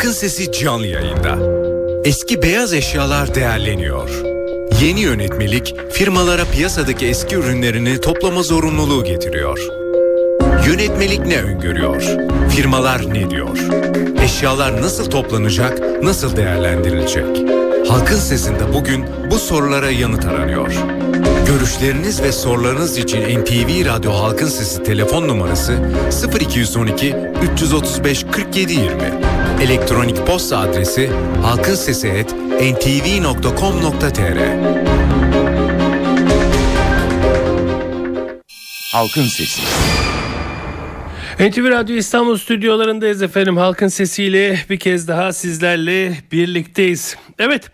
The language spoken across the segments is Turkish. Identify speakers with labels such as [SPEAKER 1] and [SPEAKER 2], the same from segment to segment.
[SPEAKER 1] Halkın Sesi canlı yayında. Eski beyaz eşyalar değerleniyor. Yeni yönetmelik firmalara piyasadaki eski ürünlerini toplama zorunluluğu getiriyor. Yönetmelik ne öngörüyor? Firmalar ne diyor? Eşyalar nasıl toplanacak, nasıl değerlendirilecek? Halkın Sesi'nde bugün bu sorulara yanıt aranıyor. Görüşleriniz ve sorularınız için NTV Radyo Halkın Sesi telefon numarası 0212 335 47 20. Elektronik posta adresi halkinsesi@ntv.com.tr.
[SPEAKER 2] Halkın Sesi.
[SPEAKER 3] NTV Radyo İstanbul stüdyolarındayız efendim. Halkın sesiyle bir kez daha sizlerle birlikteyiz. Evet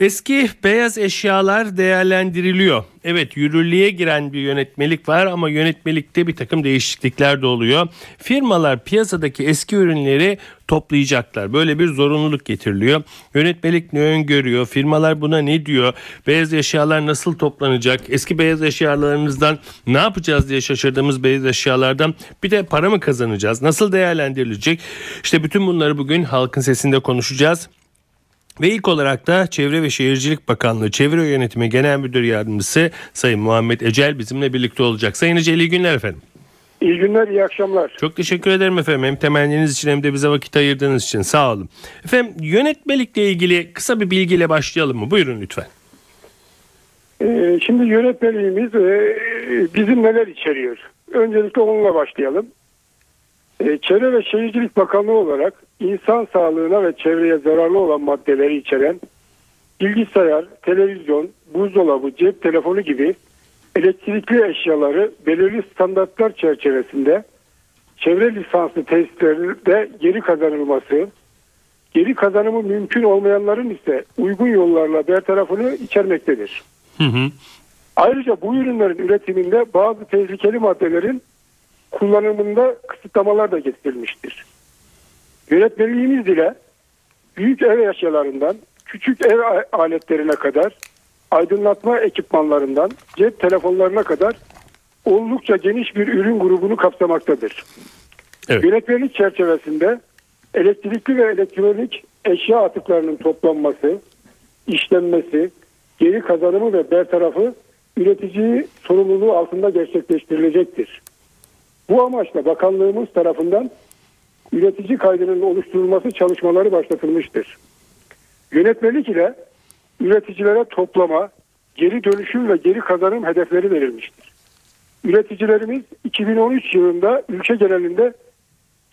[SPEAKER 3] eski beyaz eşyalar değerlendiriliyor. Evet yürürlüğe giren bir yönetmelik var ama yönetmelikte bir takım değişiklikler de oluyor. Firmalar piyasadaki eski ürünleri toplayacaklar. Böyle bir zorunluluk getiriliyor. Yönetmelik ne öngörüyor? Firmalar buna ne diyor? Beyaz eşyalar nasıl toplanacak? Eski beyaz eşyalarımızdan ne yapacağız diye şaşırdığımız beyaz eşyalardan bir de para mı kazanacağız? Nasıl değerlendirilecek? İşte bütün bunları bugün halkın sesinde konuşacağız. Ve ilk olarak da Çevre ve Şehircilik Bakanlığı Çevre Yönetimi Genel Müdür Yardımcısı Sayın Muhammed Ecel bizimle birlikte olacak. Sayın Ecel iyi günler efendim.
[SPEAKER 4] İyi günler, iyi akşamlar.
[SPEAKER 3] Çok teşekkür ederim efendim. Hem temenniniz için hem de bize vakit ayırdığınız için sağ olun. Efendim yönetmelikle ilgili kısa bir bilgiyle başlayalım mı? Buyurun lütfen.
[SPEAKER 4] Ee, şimdi yönetmeliğimiz e, bizim neler içeriyor? Öncelikle onunla başlayalım. Ee, Çevre ve Şehircilik Bakanlığı olarak insan sağlığına ve çevreye zararlı olan maddeleri içeren bilgisayar, televizyon, buzdolabı, cep telefonu gibi elektrikli eşyaları belirli standartlar çerçevesinde çevre lisanslı tesislerde geri kazanılması, geri kazanımı mümkün olmayanların ise uygun yollarla bertarafını içermektedir.
[SPEAKER 3] Hı hı.
[SPEAKER 4] Ayrıca bu ürünlerin üretiminde bazı tehlikeli maddelerin kullanımında kısıtlamalar da getirilmiştir. Yönetmeliğimiz ile büyük ev eşyalarından küçük ev aletlerine kadar aydınlatma ekipmanlarından cep telefonlarına kadar oldukça geniş bir ürün grubunu kapsamaktadır.
[SPEAKER 3] Evet.
[SPEAKER 4] Yönetmelik çerçevesinde elektrikli ve elektronik eşya atıklarının toplanması, işlenmesi, geri kazanımı ve bertarafı üretici sorumluluğu altında gerçekleştirilecektir. Bu amaçla bakanlığımız tarafından üretici kaydının oluşturulması çalışmaları başlatılmıştır. Yönetmelik ile üreticilere toplama, geri dönüşüm ve geri kazanım hedefleri verilmiştir. Üreticilerimiz 2013 yılında ülke genelinde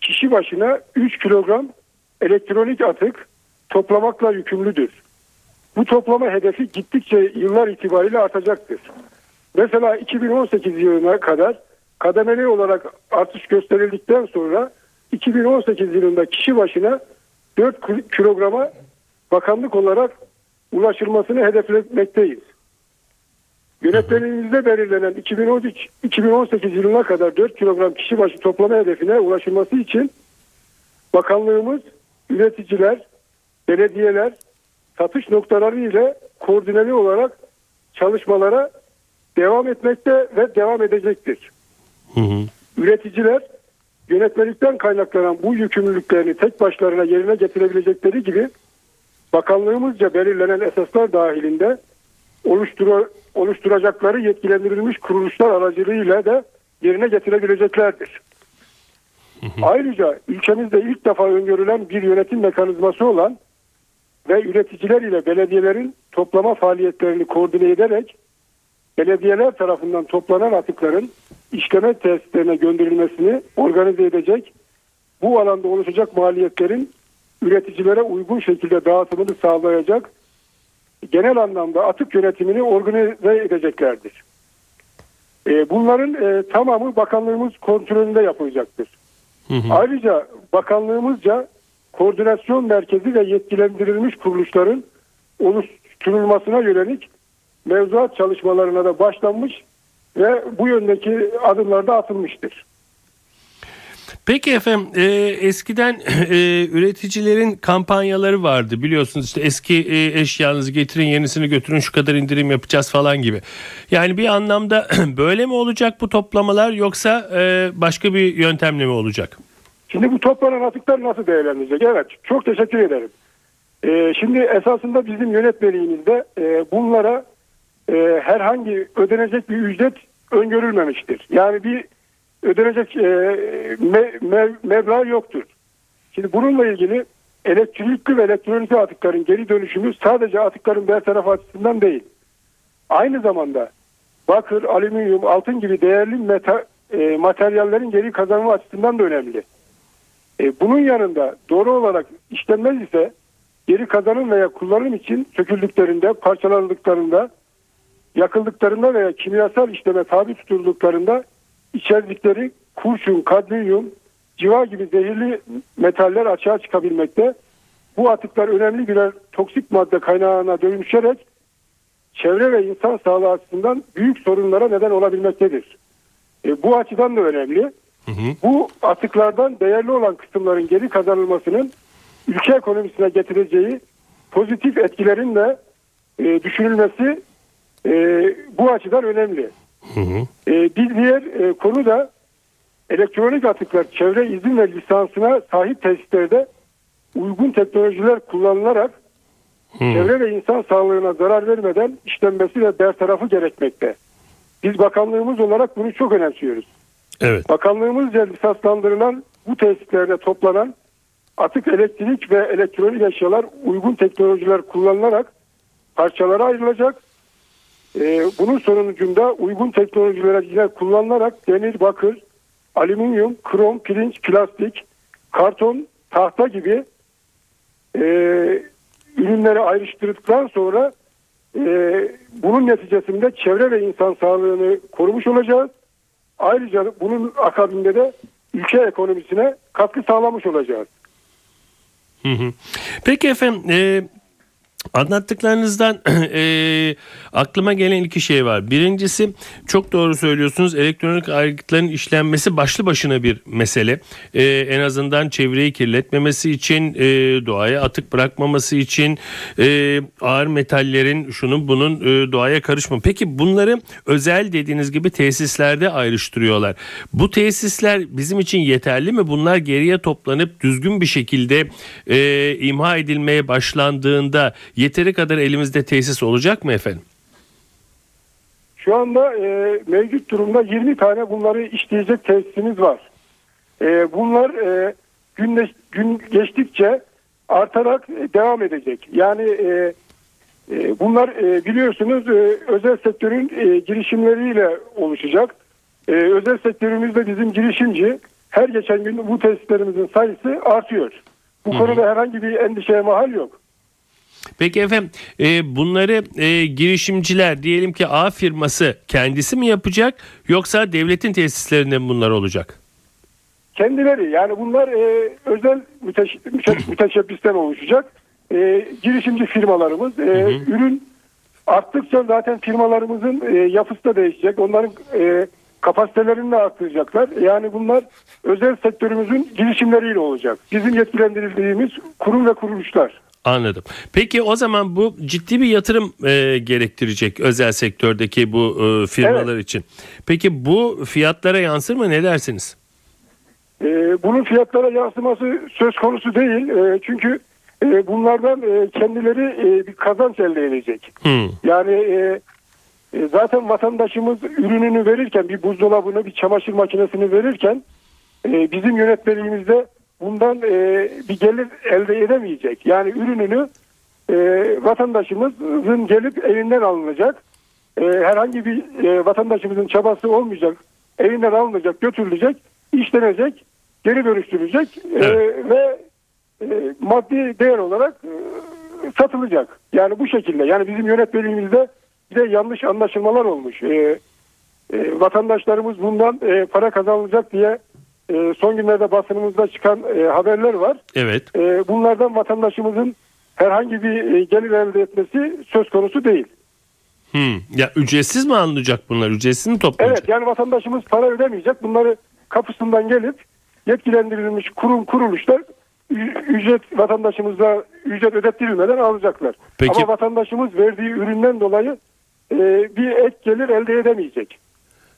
[SPEAKER 4] kişi başına 3 kilogram elektronik atık toplamakla yükümlüdür. Bu toplama hedefi gittikçe yıllar itibariyle artacaktır. Mesela 2018 yılına kadar kademeli olarak artış gösterildikten sonra 2018 yılında kişi başına 4 kilograma bakanlık olarak ulaşılmasını hedeflemekteyiz. Yönetmeliğimizde belirlenen 2013 2018 yılına kadar 4 kilogram kişi başı toplama hedefine ulaşılması için bakanlığımız üreticiler, belediyeler, satış noktaları ile koordineli olarak çalışmalara devam etmekte ve devam edecektir.
[SPEAKER 3] Hı hı.
[SPEAKER 4] Üreticiler yönetmelikten kaynaklanan bu yükümlülüklerini tek başlarına yerine getirebilecekleri gibi bakanlığımızca belirlenen esaslar dahilinde oluştur oluşturacakları yetkilendirilmiş kuruluşlar aracılığıyla da yerine getirebileceklerdir. Ayrıca ülkemizde ilk defa öngörülen bir yönetim mekanizması olan ve üreticiler ile belediyelerin toplama faaliyetlerini koordine ederek belediyeler tarafından toplanan atıkların işleme tesislerine gönderilmesini organize edecek, bu alanda oluşacak maliyetlerin üreticilere uygun şekilde dağıtımını sağlayacak, genel anlamda atık yönetimini organize edeceklerdir. E, bunların e, tamamı bakanlığımız kontrolünde yapılacaktır.
[SPEAKER 3] Hı hı.
[SPEAKER 4] Ayrıca bakanlığımızca koordinasyon merkezi ve yetkilendirilmiş kuruluşların oluşturulmasına yönelik mevzuat çalışmalarına da başlanmış ve bu yöndeki adımlar da atılmıştır.
[SPEAKER 3] Peki efendim e, eskiden e, üreticilerin kampanyaları vardı biliyorsunuz işte eski e, eşyanızı getirin yenisini götürün şu kadar indirim yapacağız falan gibi. Yani bir anlamda böyle mi olacak bu toplamalar yoksa e, başka bir yöntemle mi olacak?
[SPEAKER 4] Şimdi bu toplanan atıklar nasıl değerlendirilecek? Evet çok teşekkür ederim. Ee, şimdi esasında bizim yönetmeliğimizde e, bunlara e, herhangi ödenecek bir ücret öngörülmemiştir. Yani bir ödenecek e, me, me, meblağ yoktur. Şimdi bununla ilgili elektrikli ve elektronik atıkların geri dönüşümü sadece atıkların bertarafı açısından değil. Aynı zamanda bakır, alüminyum, altın gibi değerli meta, e, materyallerin geri kazanımı açısından da önemli. E, bunun yanında doğru olarak işlenmez ise geri kazanım veya kullanım için söküldüklerinde, parçalandıklarında, yakıldıklarında veya kimyasal işleme tabi tutulduklarında içerdikleri kurşun, kadmiyum, civa gibi zehirli metaller açığa çıkabilmekte. Bu atıklar önemli birer toksik madde kaynağına dönüşerek çevre ve insan sağlığı açısından büyük sorunlara neden olabilmektedir. E, bu açıdan da önemli.
[SPEAKER 3] Hı hı.
[SPEAKER 4] Bu atıklardan değerli olan kısımların geri kazanılmasının ülke ekonomisine getireceği pozitif etkilerin de e, düşünülmesi e, bu açıdan önemli.
[SPEAKER 3] Hı hı.
[SPEAKER 4] E, bir diğer e, konu da elektronik atıklar çevre izin ve lisansına sahip tesislerde uygun teknolojiler kullanılarak
[SPEAKER 3] Hı.
[SPEAKER 4] çevre ve insan sağlığına zarar vermeden işlenmesi ve bertarafı gerekmekte. Biz bakanlığımız olarak bunu çok önemsiyoruz.
[SPEAKER 3] Evet.
[SPEAKER 4] Bakanlığımızca lisanslandırılan bu tesislerde toplanan atık elektrik ve elektronik eşyalar uygun teknolojiler kullanılarak parçalara ayrılacak. Ee, bunun sonucunda uygun teknolojilere kullanılarak demir, bakır, alüminyum, krom, pirinç, plastik, karton, tahta gibi e, ürünleri ayrıştırdıktan sonra e, bunun neticesinde çevre ve insan sağlığını korumuş olacağız. Ayrıca bunun akabinde de ülke ekonomisine katkı sağlamış olacağız.
[SPEAKER 3] Peki efendim e, anlattıklarınızdan e, aklıma gelen iki şey var. Birincisi çok doğru söylüyorsunuz elektronik aygıtların işlenmesi başlı başına bir mesele. E, en azından çevreyi kirletmemesi için e, doğaya atık bırakmaması için e, ağır metallerin şunun bunun e, doğaya karışma. Peki bunları özel dediğiniz gibi tesislerde ayrıştırıyorlar. Bu tesisler bizim için yeterli mi? Bunlar geriye toplanıp düzgün bir şekilde e, imha edilmeye başlandığında yeteri kadar elimizde tesis olacak mı efendim?
[SPEAKER 4] Şu anda e, mevcut durumda 20 tane bunları işleyecek tesisimiz var. E, bunlar e, gün, gün geçtikçe artarak devam edecek. Yani e, e, bunlar e, biliyorsunuz e, özel sektörün e, girişimleriyle oluşacak. E, özel sektörümüzde bizim girişimci her geçen gün bu tesislerimizin sayısı artıyor. Bu
[SPEAKER 3] Hı hı.
[SPEAKER 4] konuda herhangi bir endişeye mahal yok.
[SPEAKER 3] Peki efendim e, bunları e, girişimciler diyelim ki A firması kendisi mi yapacak yoksa devletin tesislerinde mi bunlar olacak?
[SPEAKER 4] Kendileri yani bunlar e, özel müteş, müteş, müteşebbisten oluşacak. E, girişimci firmalarımız e, ürün arttıkça zaten firmalarımızın e, yapısı da değişecek. Onların e, kapasitelerini de arttıracaklar. Yani bunlar özel sektörümüzün girişimleriyle olacak. Bizim yetkilendirildiğimiz kurum ve kuruluşlar.
[SPEAKER 3] Anladım. Peki o zaman bu ciddi bir yatırım e, gerektirecek özel sektördeki bu e, firmalar için. Peki bu fiyatlara yansır mı ne dersiniz?
[SPEAKER 4] E, bunun fiyatlara yansıması söz konusu değil. E, çünkü e, bunlardan e, kendileri e, bir kazanç elde edecek.
[SPEAKER 3] Hmm.
[SPEAKER 4] Yani e, e, zaten vatandaşımız ürününü verirken bir buzdolabını bir çamaşır makinesini verirken e, bizim yönetmeliğimizde bundan e, bir gelir elde edemeyecek. Yani ürününü e, vatandaşımızın gelip evinden alınacak. E, herhangi bir e, vatandaşımızın çabası olmayacak. Evinden alınacak, götürülecek, işlenecek, geri dönüştürülecek e,
[SPEAKER 3] Evet.
[SPEAKER 4] ve e, maddi değer olarak e, satılacak. Yani bu şekilde. Yani bizim yönetmeliğimizde bir de yanlış anlaşılmalar olmuş. E, e, vatandaşlarımız bundan e, para kazanılacak diye e, son günlerde basınımızda çıkan e, haberler var.
[SPEAKER 3] Evet.
[SPEAKER 4] E, bunlardan vatandaşımızın herhangi bir e, gelir elde etmesi söz konusu değil.
[SPEAKER 3] Hmm. Ya ücretsiz mi alınacak bunlar? Ücretsiz mi toplanacak?
[SPEAKER 4] Evet yani vatandaşımız para ödemeyecek. Bunları kapısından gelip yetkilendirilmiş kurum kuruluşlar ücret vatandaşımıza ücret ödettirilmeden alacaklar.
[SPEAKER 3] Peki-
[SPEAKER 4] Ama vatandaşımız verdiği üründen dolayı e, bir ek gelir elde edemeyecek.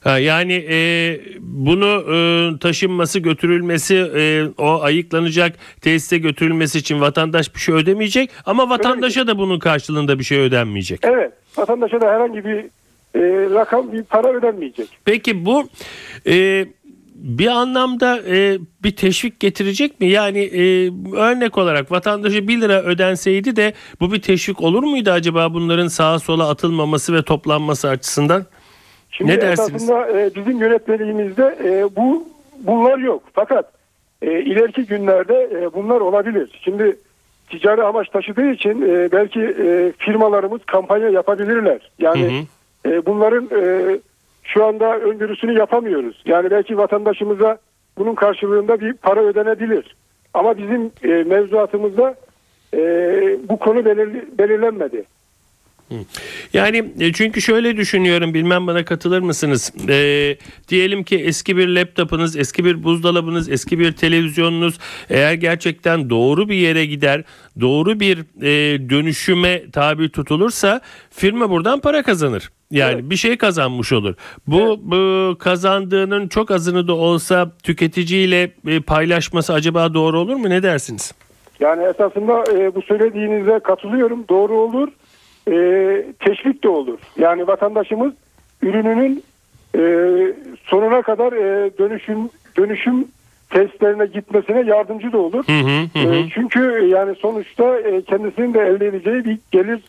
[SPEAKER 3] Yani e, bunu e, taşınması götürülmesi e, o ayıklanacak tesise götürülmesi için vatandaş bir şey ödemeyecek ama vatandaşa da bunun karşılığında bir şey ödenmeyecek.
[SPEAKER 4] Evet. Vatandaşa da herhangi bir e, rakam bir para ödenmeyecek.
[SPEAKER 3] Peki bu e, bir anlamda e, bir teşvik getirecek mi? Yani e, örnek olarak vatandaşa 1 lira ödenseydi de bu bir teşvik olur muydu acaba bunların sağa sola atılmaması ve toplanması açısından?
[SPEAKER 4] Şimdi
[SPEAKER 3] Ne dersiniz?
[SPEAKER 4] esasında e, bizim yönetmeliğimizde e, bu bunlar yok. Fakat e, ileriki günlerde e, bunlar olabilir. Şimdi ticari amaç taşıdığı için e, belki e, firmalarımız kampanya yapabilirler. Yani e, bunların e, şu anda öngörüsünü yapamıyoruz. Yani belki vatandaşımıza bunun karşılığında bir para ödenebilir. Ama bizim e, mevzuatımızda e, bu konu belir- belirlenmedi.
[SPEAKER 3] Yani e, çünkü şöyle düşünüyorum bilmem bana katılır mısınız? E, diyelim ki eski bir laptopunuz, eski bir buzdolabınız, eski bir televizyonunuz eğer gerçekten doğru bir yere gider, doğru bir e, dönüşüme tabi tutulursa firma buradan para kazanır. Yani
[SPEAKER 4] Evet.
[SPEAKER 3] bir şey kazanmış olur. Bu, bu kazandığının çok azını da olsa tüketiciyle e, paylaşması acaba doğru olur mu? Ne dersiniz?
[SPEAKER 4] Yani esasında e, bu söylediğinize katılıyorum. Doğru olur. E, teşvik de olur. Yani vatandaşımız ürününün e, sonuna kadar e, dönüşüm dönüşüm testlerine gitmesine yardımcı da olur.
[SPEAKER 3] Hı hı hı.
[SPEAKER 4] E, çünkü yani sonuçta e, kendisinin de elde edeceği bir gelir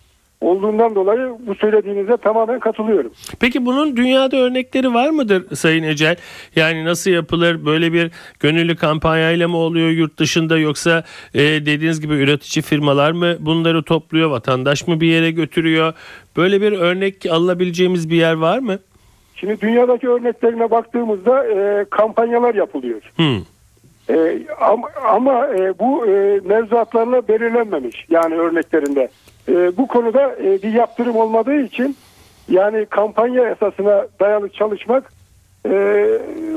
[SPEAKER 4] olduğundan dolayı bu söylediğinize tamamen katılıyorum.
[SPEAKER 3] Peki bunun dünyada örnekleri var mıdır Sayın Ecel? Yani nasıl yapılır? Böyle bir gönüllü kampanyayla mı oluyor yurt dışında yoksa e, dediğiniz gibi üretici firmalar mı bunları topluyor? Vatandaş mı bir yere götürüyor? Böyle bir örnek alınabileceğimiz bir yer var mı?
[SPEAKER 4] Şimdi dünyadaki örneklerine baktığımızda e, kampanyalar yapılıyor.
[SPEAKER 3] Hmm.
[SPEAKER 4] E, ama ama e, bu e, mevzuatlarla belirlenmemiş yani örneklerinde. E, bu konuda e, bir yaptırım olmadığı için yani kampanya esasına dayalı çalışmak e,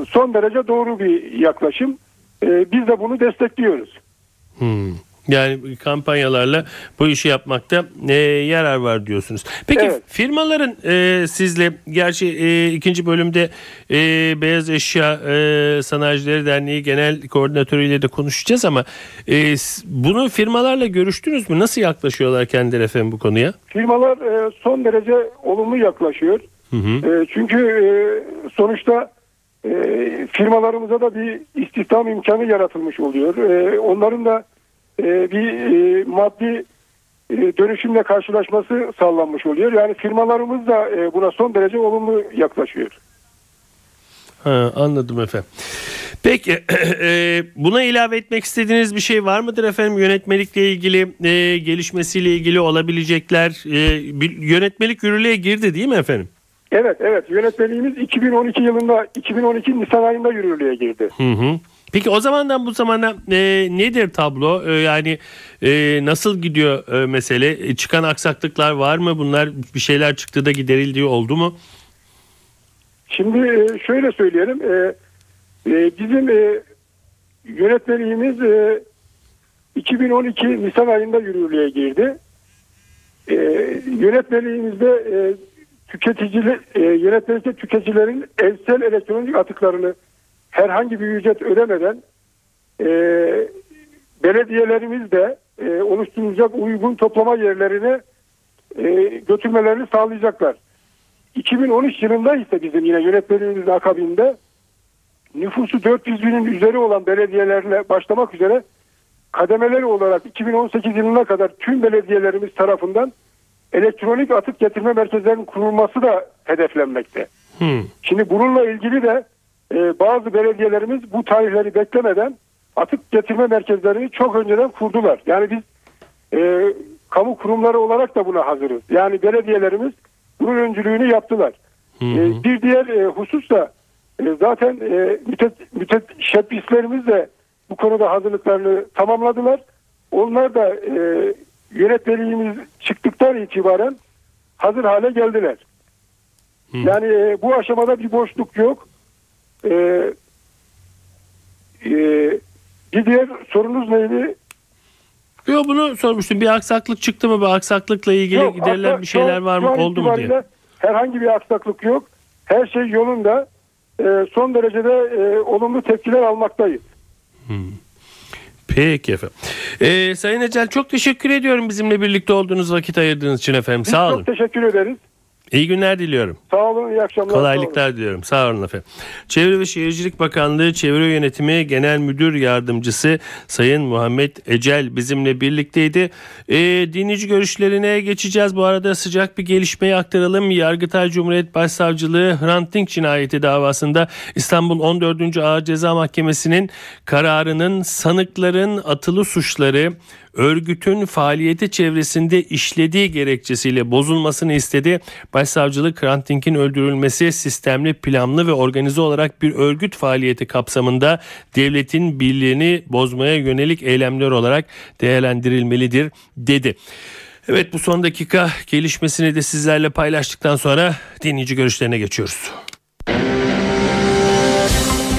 [SPEAKER 4] son derece doğru bir yaklaşım. E, biz de bunu destekliyoruz.
[SPEAKER 3] Hmm. Yani kampanyalarla bu işi yapmakta e, yarar var diyorsunuz. Peki
[SPEAKER 4] Evet.
[SPEAKER 3] firmaların e, sizle gerçi e, ikinci bölümde e, Beyaz Eşya e, Sanayicileri Derneği Genel Koordinatörüyle de konuşacağız ama e, bunu firmalarla görüştünüz mü? Nasıl yaklaşıyorlar kendileri efendim bu konuya?
[SPEAKER 4] Firmalar e, son derece olumlu yaklaşıyor.
[SPEAKER 3] Hı hı.
[SPEAKER 4] E, çünkü e, sonuçta e, firmalarımıza da bir istihdam imkanı yaratılmış oluyor. E, onların da e, bir e, maddi e, dönüşümle karşılaşması sağlanmış oluyor. Yani firmalarımız da e, buna son derece olumlu yaklaşıyor.
[SPEAKER 3] Ha, anladım efendim. Peki e, buna ilave etmek istediğiniz bir şey var mıdır efendim yönetmelikle ilgili e, gelişmesiyle ilgili olabilecekler e, bir yönetmelik yürürlüğe girdi değil mi efendim?
[SPEAKER 4] Evet, evet. Yönetmeliğimiz 2012 yılında, 2012 Nisan ayında yürürlüğe girdi.
[SPEAKER 3] Hı hı. Peki o zamandan bu zamana e, nedir tablo? E, yani e, nasıl gidiyor e, mesele? E, çıkan aksaklıklar var mı? Bunlar bir şeyler çıktı da giderildiği oldu mu?
[SPEAKER 4] Şimdi e, şöyle söyleyelim. e, e, Bizim e, yönetmeliğimiz e, 2012 Nisan ayında yürürlüğe girdi. E, Yönetmeliğimizde e, tüketiciler, e, yönetmelikte tüketicilerin evsel elektronik atıklarını herhangi bir ücret ödemeden e, belediyelerimiz de e, oluşturulacak uygun toplama yerlerine e, götürmelerini sağlayacaklar. 2013 yılında ise bizim yine yönetmeliğimizin akabinde nüfusu 400 binin üzeri olan belediyelerle başlamak üzere kademeleri olarak 2018 yılına kadar tüm belediyelerimiz tarafından elektronik atık getirme merkezlerinin kurulması da hedeflenmekte.
[SPEAKER 3] Hı.
[SPEAKER 4] Şimdi bununla ilgili de e, bazı belediyelerimiz bu tarihleri beklemeden atık getirme merkezlerini çok önceden kurdular. Yani biz e, kamu kurumları olarak da buna hazırız. Yani belediyelerimiz bunun öncülüğünü yaptılar.
[SPEAKER 3] Hı
[SPEAKER 4] E,
[SPEAKER 3] hı.
[SPEAKER 4] bir diğer e, husus da e, zaten e, mütet, müteşebbislerimiz de bu konuda hazırlıklarını tamamladılar. Onlar da e, yönetmeliğimiz çıktıktan itibaren hazır hale geldiler.
[SPEAKER 3] Hı.
[SPEAKER 4] Yani e, bu aşamada bir boşluk yok. E, e, bir diğer sorunuz neydi?
[SPEAKER 3] Yo bunu sormuştum. Bir aksaklık çıktı mı? Bir aksaklıkla ilgili
[SPEAKER 4] Yok,
[SPEAKER 3] giderilen bir şeyler var mı? Oldu mu diye.
[SPEAKER 4] Herhangi bir aksaklık yok. Her şey yolunda. E, son derecede e, olumlu tepkiler almaktayız.
[SPEAKER 3] Peki efendim. Ee, Sayın Ecel çok teşekkür ediyorum bizimle birlikte olduğunuz vakit ayırdığınız için efendim.
[SPEAKER 4] Biz
[SPEAKER 3] Sağ
[SPEAKER 4] çok
[SPEAKER 3] olun.
[SPEAKER 4] teşekkür ederiz.
[SPEAKER 3] İyi günler diliyorum.
[SPEAKER 4] Sağ olun, iyi akşamlar. sağ olun.
[SPEAKER 3] Kolaylıklar diliyorum. Sağ olun efendim. Çevre ve Şehircilik Bakanlığı Çevre Yönetimi Genel Müdür Yardımcısı Sayın Muhammed Ecel bizimle birlikteydi. Ee, dinleyici görüşlerine geçeceğiz. Bu arada sıcak bir gelişmeyi aktaralım. Yargıtay Cumhuriyet Başsavcılığı Hrant Dink cinayeti davasında İstanbul 14. Ağır Ceza Mahkemesi'nin kararının sanıkların atılı suçları örgütün faaliyeti çevresinde işlediği gerekçesiyle bozulmasını istedi. Başsavcılık Hrant Dink'in öldürülmesi sistemli, planlı ve organize olarak bir örgüt faaliyeti kapsamında devletin birliğini bozmaya yönelik eylemler olarak değerlendirilmelidir dedi. Evet bu son dakika gelişmesini de sizlerle paylaştıktan sonra dinleyici görüşlerine geçiyoruz.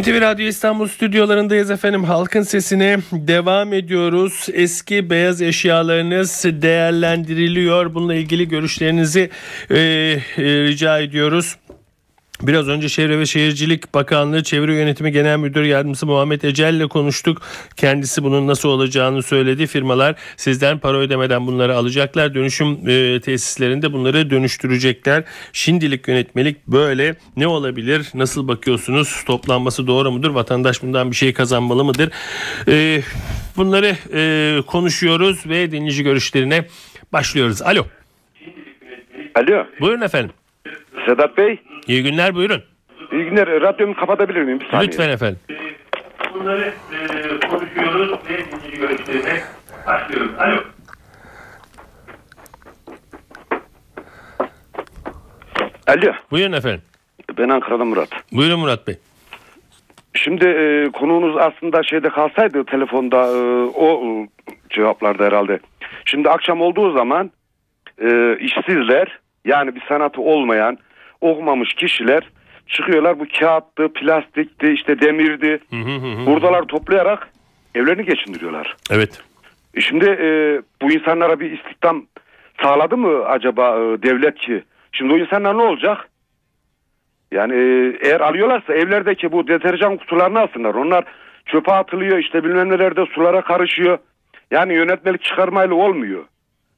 [SPEAKER 3] NTV Radyo İstanbul stüdyolarındayız efendim. Halkın sesine devam ediyoruz. Eski beyaz eşyalarınız değerlendiriliyor. Bununla ilgili görüşlerinizi e, e, rica ediyoruz. Biraz önce Çevre ve Şehircilik Bakanlığı Çevre Yönetimi Genel Müdür Yardımcısı Muhammed Ecel ile konuştuk. Kendisi bunun nasıl olacağını söyledi. Firmalar sizden para ödemeden bunları alacaklar. Dönüşüm e, tesislerinde bunları dönüştürecekler. Şimdilik yönetmelik böyle. Ne olabilir? Nasıl bakıyorsunuz? Toplanması doğru mudur? Vatandaş bundan bir şey kazanmalı mıdır? E, bunları e, konuşuyoruz ve dinleyici görüşlerine başlıyoruz. Alo.
[SPEAKER 5] Alo
[SPEAKER 3] Buyurun efendim.
[SPEAKER 5] Sedat Bey.
[SPEAKER 3] İyi günler buyurun.
[SPEAKER 5] İyi günler. Radyomu kapatabilir miyim? Bir saniye.
[SPEAKER 3] Lütfen efendim. Bunları e, konuşuyoruz ve dinleyici görüşlerine başlıyoruz. Alo.
[SPEAKER 5] Alo.
[SPEAKER 3] Buyurun efendim.
[SPEAKER 5] Ben Ankara'dan Murat.
[SPEAKER 3] Buyurun Murat Bey.
[SPEAKER 5] Şimdi e, konuğunuz aslında şeyde kalsaydı telefonda e, o e, cevaplarda herhalde. Şimdi akşam olduğu zaman e, işsizler yani bir sanatı olmayan okumamış kişiler çıkıyorlar bu kağıttı, plastikti, işte demirdi.
[SPEAKER 3] Hı hı hı hı.
[SPEAKER 5] Buradalar toplayarak evlerini geçindiriyorlar.
[SPEAKER 3] Evet.
[SPEAKER 5] E Şimdi e, bu insanlara bir istihdam sağladı mı acaba e, devlet ki? Şimdi o insanlar ne olacak? Yani e, eğer alıyorlarsa evlerdeki bu deterjan kutularını alsınlar. Onlar çöpe atılıyor işte bilmem nelerde sulara karışıyor. Yani yönetmelik çıkarmayla olmuyor.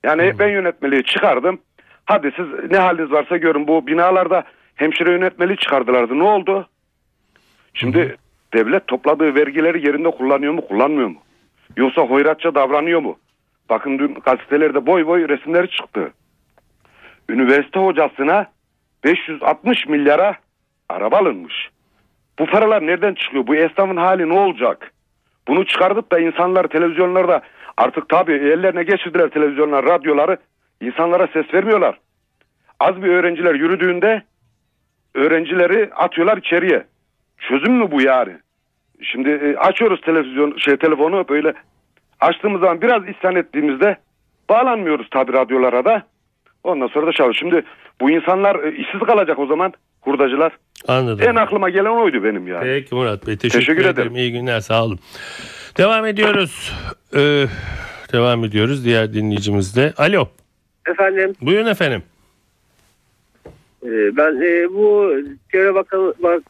[SPEAKER 5] Yani ben yönetmeliği çıkardım. Hadi siz ne haliniz varsa görün. Bu binalarda hemşire yönetmeliği çıkardılardı. Ne oldu? Şimdi devlet topladığı vergileri yerinde kullanıyor mu kullanmıyor mu? Yoksa hoyratça davranıyor mu? Bakın dün gazetelerde boy boy resimleri çıktı. Üniversite hocasına 560 milyara araba alınmış. Bu paralar nereden çıkıyor? Bu esnafın hali ne olacak? Bunu çıkardıp da insanlar televizyonlarda artık tabii ellerine geçirdiler televizyonlar, radyoları. İnsanlara ses vermiyorlar. Az bir öğrenciler yürüdüğünde öğrencileri atıyorlar içeriye. Çözüm mü bu yani? Şimdi e, açıyoruz televizyon şey telefonu böyle açtığımız zaman biraz isyan ettiğimizde bağlanmıyoruz tabi radyolara da. Ondan sonra da çalış. Şimdi bu insanlar e, işsiz kalacak o zaman hurdacılar.
[SPEAKER 3] Anladım.
[SPEAKER 5] En aklıma gelen oydu benim yani.
[SPEAKER 3] Peki Murat Bey teşekkür,
[SPEAKER 5] Teşekkür
[SPEAKER 3] ederim.
[SPEAKER 5] ederim.
[SPEAKER 3] İyi günler sağ olun. Devam ediyoruz. Ee, devam ediyoruz diğer dinleyicimizle. Alo.
[SPEAKER 6] Efendim
[SPEAKER 3] Buyurun efendim.
[SPEAKER 6] e, ben e, bu Çevre Bakanı bak,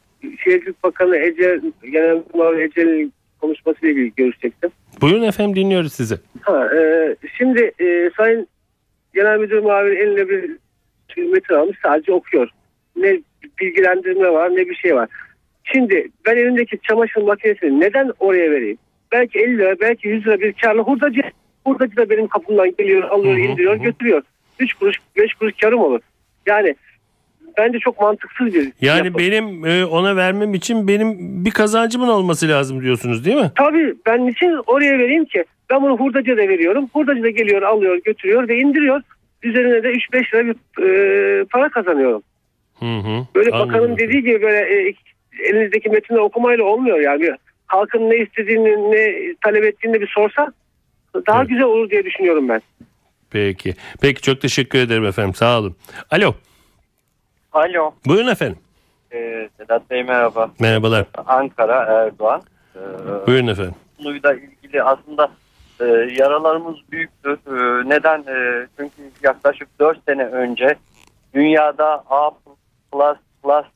[SPEAKER 6] Şehircilik Bakanı Ece Genel Müdür Ece'nin konuşmasıyla ilgili görüşecektim.
[SPEAKER 3] Buyurun efendim dinliyoruz sizi.
[SPEAKER 6] Ha, e, şimdi e, Sayın Genel Müdür Muavin eline bir metin almış sadece okuyor. Ne bilgilendirme var ne bir şey var. Şimdi ben elimdeki çamaşır makinesini neden oraya vereyim? Belki 50 lira belki 100 lira bir karlı hurdacı. Hurdacı da benim kapımdan geliyor alıyor indiriyor götürüyor. 3 kuruş 5 kuruş karım olur. Yani bence çok mantıksız bir
[SPEAKER 3] Yani
[SPEAKER 6] yapı.
[SPEAKER 3] benim e, ona vermem için benim bir kazancımın olması lazım diyorsunuz değil mi?
[SPEAKER 6] Tabii ben niçin oraya vereyim ki? Ben bunu hurdacıya da veriyorum. Hurdacı da geliyor alıyor götürüyor ve indiriyor. Üzerine de 3-5 lira bir e, para kazanıyorum.
[SPEAKER 3] Hı hı.
[SPEAKER 6] Böyle
[SPEAKER 3] Anladım
[SPEAKER 6] bakanın dediği gibi böyle e, elinizdeki metni okumayla olmuyor yani. Halkın ne istediğini ne talep ettiğini bir sorsa daha
[SPEAKER 3] Evet.
[SPEAKER 6] güzel olur diye düşünüyorum ben.
[SPEAKER 3] Peki. Peki çok teşekkür ederim efendim. Sağ olun. Alo.
[SPEAKER 7] Alo.
[SPEAKER 3] Buyurun efendim.
[SPEAKER 7] Ee, Sedat Bey merhaba.
[SPEAKER 3] Merhabalar.
[SPEAKER 7] Ankara Erdoğan. Ee,
[SPEAKER 3] Buyurun efendim.
[SPEAKER 7] konuyla ilgili aslında e, yaralarımız büyüktür. E, neden? E, çünkü yaklaşık 4 sene önce dünyada A++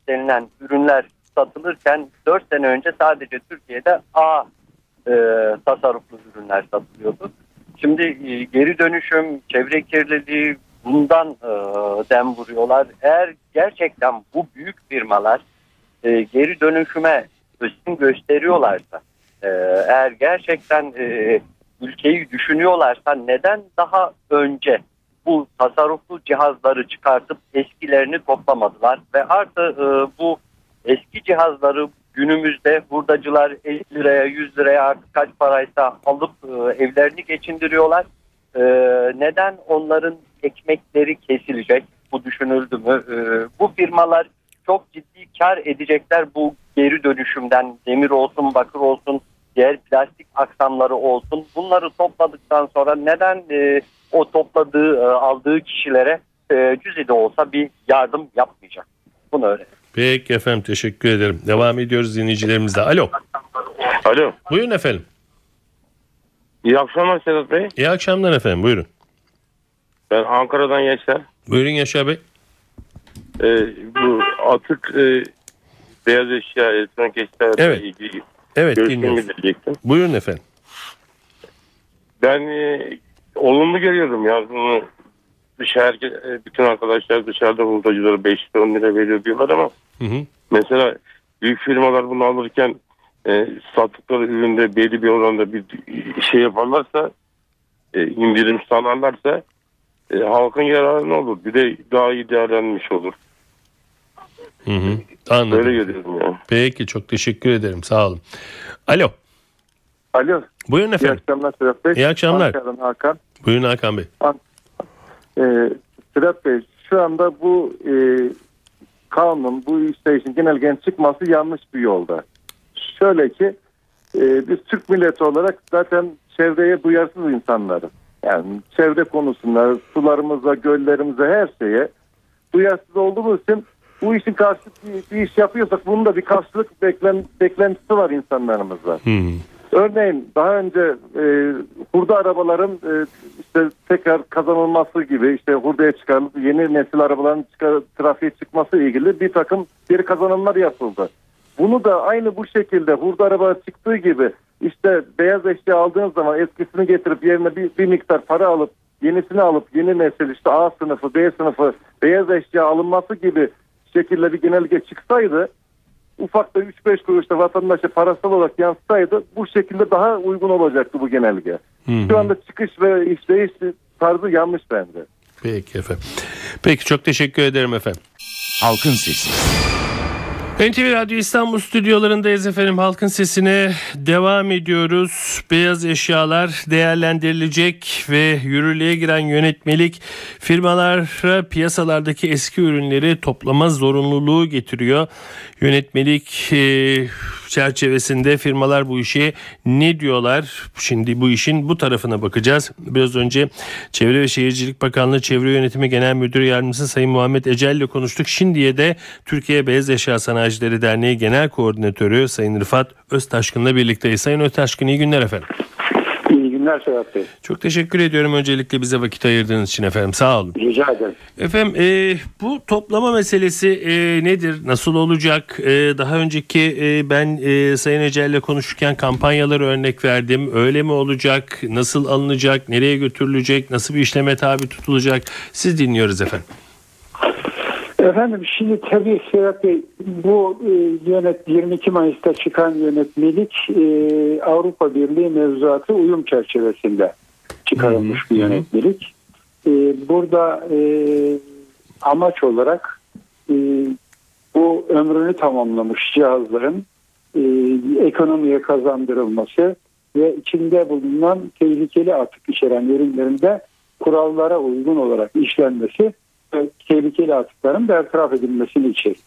[SPEAKER 7] denilen ürünler satılırken 4 sene önce sadece Türkiye'de A e, tasarruflu ürünler satılıyordu. Şimdi e, geri dönüşüm, çevre kirliliği bundan e, dem vuruyorlar. Eğer gerçekten bu büyük firmalar e, geri dönüşüme özen gösteriyorlarsa ee, eğer gerçekten e, ülkeyi düşünüyorlarsa neden daha önce bu tasarruflu cihazları çıkartıp eskilerini toplamadılar ve artı e, bu eski cihazları günümüzde hurdacılar 50 liraya 100 liraya kaç paraysa alıp e, evlerini geçindiriyorlar. E, neden onların ekmekleri kesilecek? Bu düşünüldü mü? E, bu firmalar çok ciddi kar edecekler bu geri dönüşümden demir olsun bakır olsun diğer plastik aksamları olsun bunları topladıktan sonra neden e, o topladığı e, aldığı kişilere e, cüzi de olsa bir yardım yapmayacak bunu öyle.
[SPEAKER 3] Peki efendim teşekkür ederim. Devam ediyoruz dinleyicilerimizle. Alo.
[SPEAKER 8] Alo.
[SPEAKER 3] Buyurun efendim.
[SPEAKER 8] İyi akşamlar Sedat Bey.
[SPEAKER 3] İyi akşamlar efendim. Buyurun.
[SPEAKER 8] Ben Ankara'dan Yaşar.
[SPEAKER 3] Buyurun Yaşar Bey.
[SPEAKER 8] Ee, bu atık e, beyaz eşya, elektronik eşyalarla
[SPEAKER 3] Evet.
[SPEAKER 8] ilgili
[SPEAKER 3] Evet
[SPEAKER 8] görüşümü bildirecektim.
[SPEAKER 3] Buyurun efendim.
[SPEAKER 8] Ben e, olumlu görüyorum ya. Bunu dışarı, e, bütün arkadaşlar dışarıda hurdacılara 5 lira 10 lira veriyor diyorlar ama
[SPEAKER 3] Hı hı.
[SPEAKER 8] mesela büyük firmalar bunu alırken e, sattıkları üründe belli bir oranda bir şey yaparlarsa e, indirim sağlarlarsa e, halkın yararına olur. Bir de daha iyi değerlenmiş olur.
[SPEAKER 3] Hı hı. Anladım.
[SPEAKER 8] Böyle görüyorum ya.
[SPEAKER 3] Peki çok teşekkür ederim. Sağ olun. Alo.
[SPEAKER 9] Alo.
[SPEAKER 3] Buyurun
[SPEAKER 9] İyi
[SPEAKER 3] efendim.
[SPEAKER 9] akşamlar Sedat Bey.
[SPEAKER 3] İyi akşamlar.
[SPEAKER 9] Ankara'dan Hakan.
[SPEAKER 3] Buyurun Hakan Bey.
[SPEAKER 9] Ee, Sedat Bey şu anda bu e, kanun, bu işte işin genelgenin çıkması yanlış bir yolda. Şöyle ki e, biz Türk milleti olarak zaten çevreye duyarsız insanlarız. Yani çevre konusunda, sularımıza, göllerimize, her şeye duyarsız olduğumuz için bu işin karşı bir, bir iş yapıyorsak bunun da bir karşılık beklen, beklentisi var insanlarımızda.
[SPEAKER 3] Hı.
[SPEAKER 9] Örneğin daha önce e, hurda arabaların e, işte tekrar kazanılması gibi işte hurdaya çıkarılıp yeni nesil arabaların çıkar, trafiğe çıkması ilgili bir takım geri kazanımlar yapıldı. Bunu da aynı bu şekilde hurda araba çıktığı gibi işte beyaz eşya aldığınız zaman eskisini getirip yerine bir, bir miktar para alıp yenisini alıp yeni nesil işte A sınıfı B sınıfı beyaz eşya alınması gibi şekilde bir genelge çıksaydı ufak da 3-5 kuruşta vatandaşa parasal olarak yansıtsaydı bu şekilde daha uygun olacaktı bu genelge.
[SPEAKER 3] Hı hı.
[SPEAKER 9] Şu anda çıkış ve işleyiş tarzı yanlış bence.
[SPEAKER 3] Peki efendim. Peki çok teşekkür ederim efendim.
[SPEAKER 1] Halkın Sesi.
[SPEAKER 3] NTV Radyo İstanbul stüdyolarındayız efendim. Halkın sesine devam ediyoruz. Beyaz eşyalar değerlendirilecek ve yürürlüğe giren yönetmelik firmalara piyasalardaki eski ürünleri toplama zorunluluğu getiriyor. Yönetmelik e, çerçevesinde firmalar bu işe ne diyorlar? Şimdi bu işin bu tarafına bakacağız. Biraz önce Çevre ve Şehircilik Bakanlığı Çevre Yönetimi Genel Müdür Yardımcısı Sayın Muhammed Ecel ile konuştuk. Şimdiye de Türkiye Beyaz Eşya Sanayicileri Derneği Genel Koordinatörü Sayın Rıfat Öztaşkın'la birlikteyiz. Sayın Öztaşkın iyi günler efendim.
[SPEAKER 4] Günler Sedat Bey.
[SPEAKER 3] Çok teşekkür ediyorum öncelikle bize vakit ayırdığınız için efendim. Sağ olun.
[SPEAKER 4] Rica ederim.
[SPEAKER 3] Efendim e, bu toplama meselesi e, nedir? Nasıl olacak? E, daha önceki e, ben e, Sayın Ecel'le konuşurken kampanyaları örnek verdim. Öyle mi olacak? Nasıl alınacak? Nereye götürülecek? Nasıl bir işleme tabi tutulacak? Siz dinliyoruz efendim.
[SPEAKER 4] Efendim şimdi tabii Sedat Bey bu e, yönet 22 Mayıs'ta çıkan yönetmelik e, Avrupa Birliği mevzuatı uyum çerçevesinde çıkarılmış bir yönetmelik. E, burada e, amaç olarak e, bu ömrünü tamamlamış cihazların e, ekonomiye kazandırılması ve içinde bulunan tehlikeli atık içeren ürünlerinde kurallara uygun olarak işlenmesi tehlikeli atıkların bertaraf edilmesini içerir.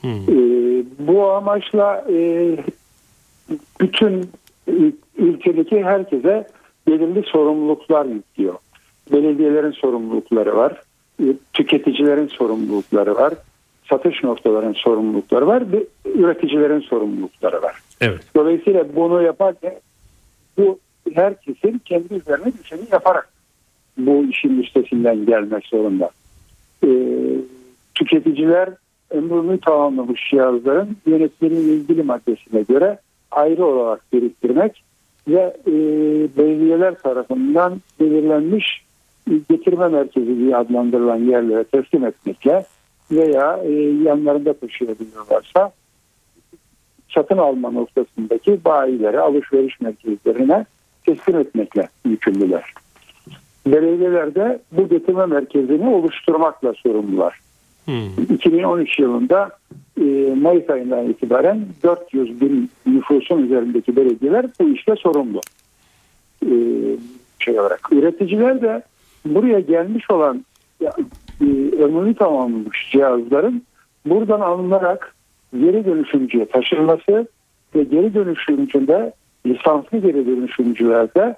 [SPEAKER 3] Hmm.
[SPEAKER 4] Ee, bu amaçla e, bütün ül- ülkedeki herkese belirli sorumluluklar yüklüyor.
[SPEAKER 10] belediyelerin sorumlulukları var, e, tüketicilerin sorumlulukları var, satış noktalarının sorumlulukları var, bir üreticilerin sorumlulukları var.
[SPEAKER 3] Evet.
[SPEAKER 10] Dolayısıyla bunu yaparken bu herkesin kendi üzerine düşeni yaparak bu işin üstesinden gelmek zorunda. Ee, tüketiciler ömrünü tamamlamış cihazların yönetmenin ilgili maddesine göre ayrı olarak biriktirmek ve e, belediyeler tarafından belirlenmiş getirme merkezi diye adlandırılan yerlere teslim etmekle veya e, yanlarında taşıyabiliyorlarsa satın alma noktasındaki bayilere, alışveriş merkezlerine teslim etmekle yükümlüler. Belediyeler de bu getirme merkezini oluşturmakla sorumlular.
[SPEAKER 3] Hmm.
[SPEAKER 10] 2013 yılında e, Mayıs ayından itibaren 400 bin nüfusun üzerindeki belediyeler bu işte sorumlu. E, şey olarak. Üreticiler de buraya gelmiş olan ya, e, ömrünü tamamlamış cihazların buradan alınarak geri dönüşümcüye taşınması ve geri dönüşümcüde lisanslı geri dönüşümcülerde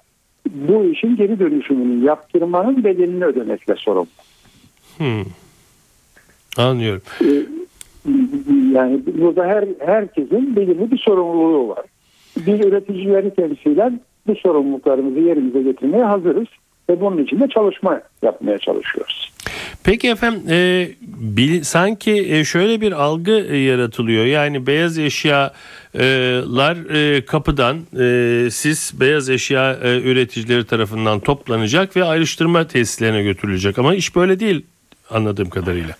[SPEAKER 10] bu işin geri dönüşümünü yaptırmanın bedelini ödemekle sorumlu.
[SPEAKER 3] Hmm. Anlıyorum.
[SPEAKER 10] Ee, yani burada her herkesin belirli bir sorumluluğu var. Biz üreticileri temsilen bu sorumluluklarımızı yerimize getirmeye hazırız ve bunun için de çalışma yapmaya çalışıyoruz.
[SPEAKER 3] Peki efendim e, bil, sanki e, şöyle bir algı e, yaratılıyor. Yani beyaz eşyalar e, kapıdan siz beyaz eşya üreticileri tarafından toplanacak ve ayrıştırma tesislerine götürülecek. Ama iş böyle değil anladığım kadarıyla.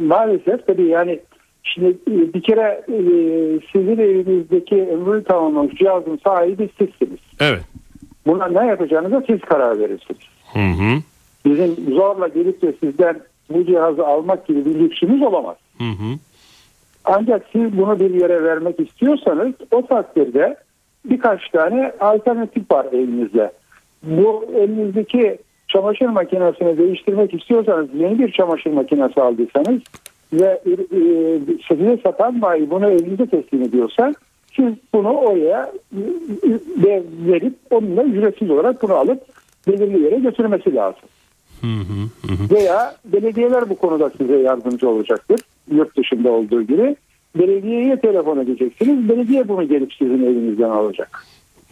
[SPEAKER 10] Maalesef tabii yani şimdi bir kere e, sizin evinizdeki ömrünü tamamlamış cihazın sahibi sizsiniz.
[SPEAKER 3] Evet.
[SPEAKER 10] Buna ne yapacağınıza siz karar verirsiniz.
[SPEAKER 3] Hı hı.
[SPEAKER 10] Bizim zorla gelip de sizden bu cihazı almak gibi bir lüksümüz olamaz.
[SPEAKER 3] Hı hı.
[SPEAKER 10] Ancak siz bunu bir yere vermek istiyorsanız o takdirde birkaç tane alternatif var elinizde. Bu elinizdeki çamaşır makinesini değiştirmek istiyorsanız yeni bir çamaşır makinesi aldıysanız ve e, size satan bayi bunu elinize teslim ediyorsa siz bunu oraya e, verip onunla ücretsiz olarak bunu alıp belirli yere götürmesi lazım.
[SPEAKER 3] Hı hı hı.
[SPEAKER 10] Veya belediyeler bu konuda size yardımcı olacaktır. Yurt dışında olduğu gibi. Belediyeye telefon edeceksiniz. Belediye bunu gelip sizin evinizden alacak.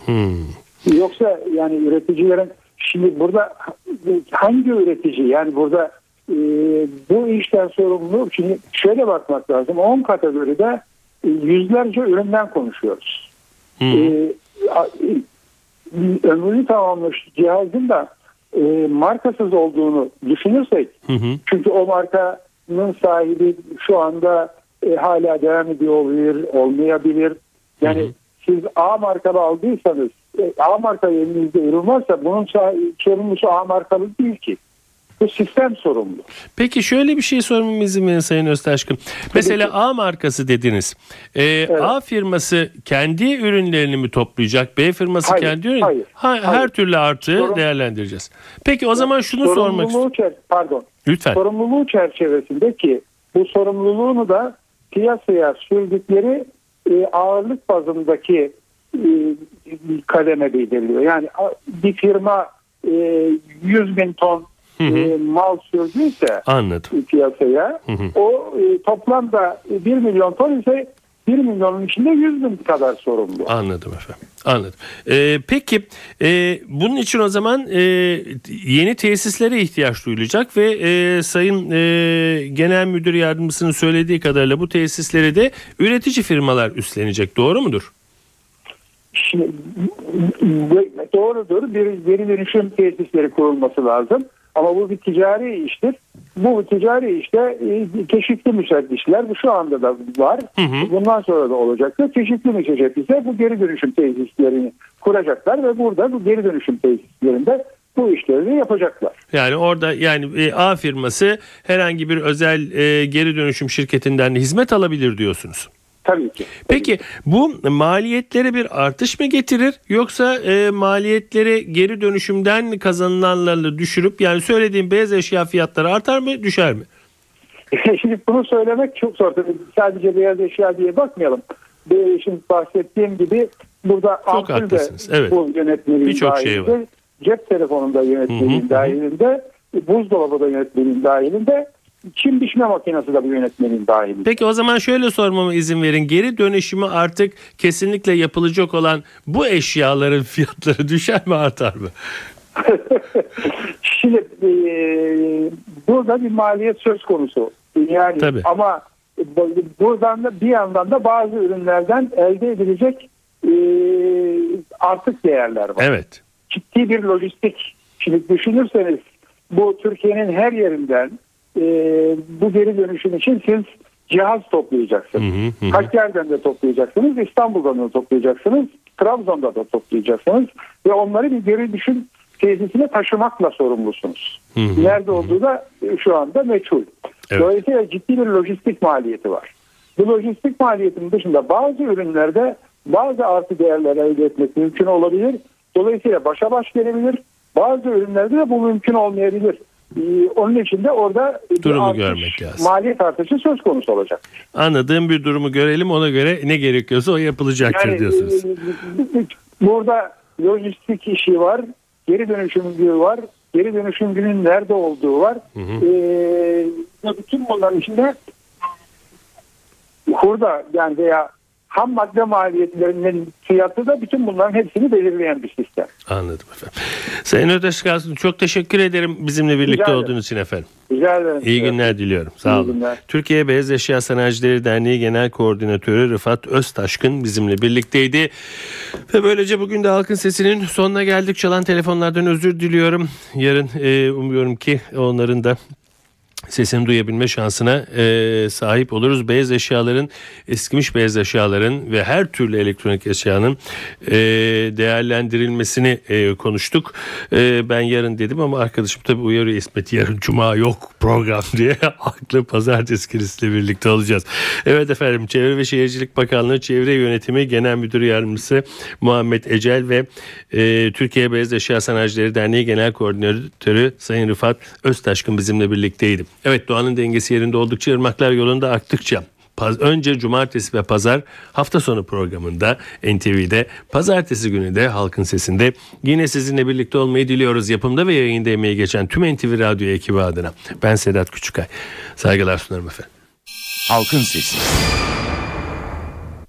[SPEAKER 3] Hmm.
[SPEAKER 10] Yoksa yani üreticilerin şimdi burada hangi üretici yani burada e, bu işten sorumlu şimdi şöyle bakmak lazım 10 kategoride e, yüzlerce üründen konuşuyoruz.
[SPEAKER 3] Hı.
[SPEAKER 10] A- e, ömrünü tamamlamış cihazın da e, markasız olduğunu düşünürsek
[SPEAKER 3] Hı hı.
[SPEAKER 10] çünkü o markanın sahibi şu anda e, hala devam ediyor olabilir, olmayabilir. Yani
[SPEAKER 3] Hı hı.
[SPEAKER 10] siz A markalı aldıysanız e, A marka elinizde ürün varsa bunun sorumlusu A markalı değil ki. Bu sistem sorumlu.
[SPEAKER 3] Peki şöyle bir şey sormamı izin verin Sayın Öztaşkın. Mesela A markası dediniz. Ee, A firması kendi ürünlerini mi toplayacak? B firması
[SPEAKER 10] Hayır,
[SPEAKER 3] kendi ürün.
[SPEAKER 10] hayır,
[SPEAKER 3] Ha- Her
[SPEAKER 10] hayır.
[SPEAKER 3] türlü artığı
[SPEAKER 10] Sorun-
[SPEAKER 3] değerlendireceğiz. Peki o zaman şunu sormak istiyorum.
[SPEAKER 10] Çer- pardon.
[SPEAKER 3] Lütfen.
[SPEAKER 10] Sorumluluğu çerçevesinde ki bu sorumluluğunu da piyasaya sürdükleri e, ağırlık bazındaki e, kademe belirliyor. Yani bir firma e, 100 bin ton
[SPEAKER 3] Hı hı.
[SPEAKER 10] e, mal sürdüyse
[SPEAKER 3] Anladım.
[SPEAKER 10] piyasaya
[SPEAKER 3] Hı hı.
[SPEAKER 10] o e, toplamda 1 milyon ton ise 1 milyonun içinde 100 bin kadar sorumlu.
[SPEAKER 3] Anladım efendim. Anladım. Ee, peki e, bunun için o zaman e, yeni tesislere ihtiyaç duyulacak ve e, Sayın e, Genel Müdür Yardımcısının söylediği kadarıyla bu tesisleri de üretici firmalar üstlenecek. Doğru mudur?
[SPEAKER 10] Şimdi doğrudur bir geri dönüşüm tesisleri kurulması lazım. Ama bu bir ticari iştir. Bu ticari işte e, çeşitli müsebbişler şu anda da var.
[SPEAKER 3] Hı hı.
[SPEAKER 10] Bundan sonra da olacaktır. Çeşitli müsebbişler bu geri dönüşüm tesislerini kuracaklar ve burada bu geri dönüşüm tesislerinde bu işleri yapacaklar.
[SPEAKER 3] Yani orada yani e, A firması herhangi bir özel e, geri dönüşüm şirketinden hizmet alabilir diyorsunuz.
[SPEAKER 10] Tabii ki.
[SPEAKER 3] Peki bu maliyetlere bir artış mı getirir yoksa e, maliyetleri geri dönüşümden kazanılanlarla düşürüp yani söylediğim beyaz eşya fiyatları artar mı düşer mi?
[SPEAKER 10] Şimdi bunu söylemek çok zor. Tabii Sadece beyaz eşya diye bakmayalım. Şimdi bahsettiğim gibi burada
[SPEAKER 3] Çok
[SPEAKER 10] ampul de
[SPEAKER 3] evet.
[SPEAKER 10] bu yönetmenin
[SPEAKER 3] Birçok şey
[SPEAKER 10] dahilinde. cep telefonunda yönetmeliğin
[SPEAKER 3] Hı hı.
[SPEAKER 10] dahilinde, buzdolabı da yönetmeliğin dahilinde, çim biçme makinesi de bu yönetmeliğin dahilinde.
[SPEAKER 3] Peki o zaman şöyle sormama izin verin. Geri dönüşümü artık kesinlikle yapılacak olan bu eşyaların fiyatları düşer mi artar mı?
[SPEAKER 10] Şimdi e, burada bir maliyet söz konusu. Yani
[SPEAKER 3] Tabii.
[SPEAKER 10] ama bu- buradan da bir yandan da bazı ürünlerden elde edilecek e, artık değerler var.
[SPEAKER 3] Evet.
[SPEAKER 10] ciddi bir lojistik. Şimdi düşünürseniz bu Türkiye'nin her yerinden e, bu geri dönüşüm için siz cihaz toplayacaksınız.
[SPEAKER 3] Hı hı, hı.
[SPEAKER 10] Kaç yerden de toplayacaksınız? İstanbul'dan da toplayacaksınız. Trabzon'da da toplayacaksınız. Ve onları bir geri dönüşüm tesisine taşımakla sorumlusunuz.
[SPEAKER 3] Hı hı,
[SPEAKER 10] Nerede olduğu da e, şu anda meçhul.
[SPEAKER 3] Evet.
[SPEAKER 10] Dolayısıyla ciddi bir lojistik maliyeti var. Bu lojistik maliyetin dışında bazı ürünlerde bazı artı değerler elde etmek mümkün olabilir. Dolayısıyla başa baş gelebilir. Bazı ürünlerde de bu mümkün olmayabilir. Ee, onun için de orada
[SPEAKER 3] Durumu
[SPEAKER 10] artış,
[SPEAKER 3] görmek lazım.
[SPEAKER 10] Maliyet artışı söz konusu olacak.
[SPEAKER 3] Anladığım bir durumu görelim ona göre ne gerekiyorsa o yapılacaktır diyorsunuz.
[SPEAKER 10] e, burada lojistik işi var, geri dönüşümcü var, geri dönüşümcünün nerede olduğu var. Ee, ve bütün bunların içinde hurda yani veya ham madde maliyetlerinin fiyatı da bütün bunların hepsini belirleyen bir sistem.
[SPEAKER 3] Anladım efendim. Sayın Ödeş Kalsın çok teşekkür ederim bizimle birlikte
[SPEAKER 10] ederim.
[SPEAKER 3] olduğunuz için efendim.
[SPEAKER 10] Rica ederim.
[SPEAKER 3] İyi günler diliyorum. Sağ
[SPEAKER 10] İyi
[SPEAKER 3] olun.
[SPEAKER 10] günler.
[SPEAKER 3] Türkiye Beyaz Eşya Sanayicileri Derneği Genel Koordinatörü Rıfat Öztaşkın bizimle birlikteydi. Ve böylece bugün de Halkın Sesi'nin sonuna geldik. Çalan telefonlardan özür diliyorum. Yarın e, umuyorum ki onların da sesini duyabilme şansına e, sahip oluruz. Beyaz eşyaların, eskimiş beyaz eşyaların ve her türlü elektronik eşyanın e, değerlendirilmesini e, konuştuk. E, ben yarın dedim ama arkadaşım tabii uyarıyor İsmet yarın cuma yok program diye aklı pazartesi kirisiyle birlikte olacağız. Evet efendim Çevre ve Şehircilik Bakanlığı Çevre Yönetimi Genel Müdür Yardımcısı Muhammed Ecel ve e, Türkiye Beyaz Eşya Sanayicileri Derneği Genel Koordinatörü Sayın Rıfat Öztaşkın bizimle birlikteydi. Evet doğanın dengesi yerinde oldukça ırmaklar yolunda aktıkça Paz- Önce cumartesi ve pazar hafta sonu programında NTV'de pazartesi günü de Halkın Sesi'nde yine sizinle birlikte olmayı diliyoruz. Yapımda ve yayında emeği geçen tüm NTV Radyo ekibi adına. Ben Sedat Küçükay. Saygılar sunarım efendim.
[SPEAKER 8] Halkın Sesi.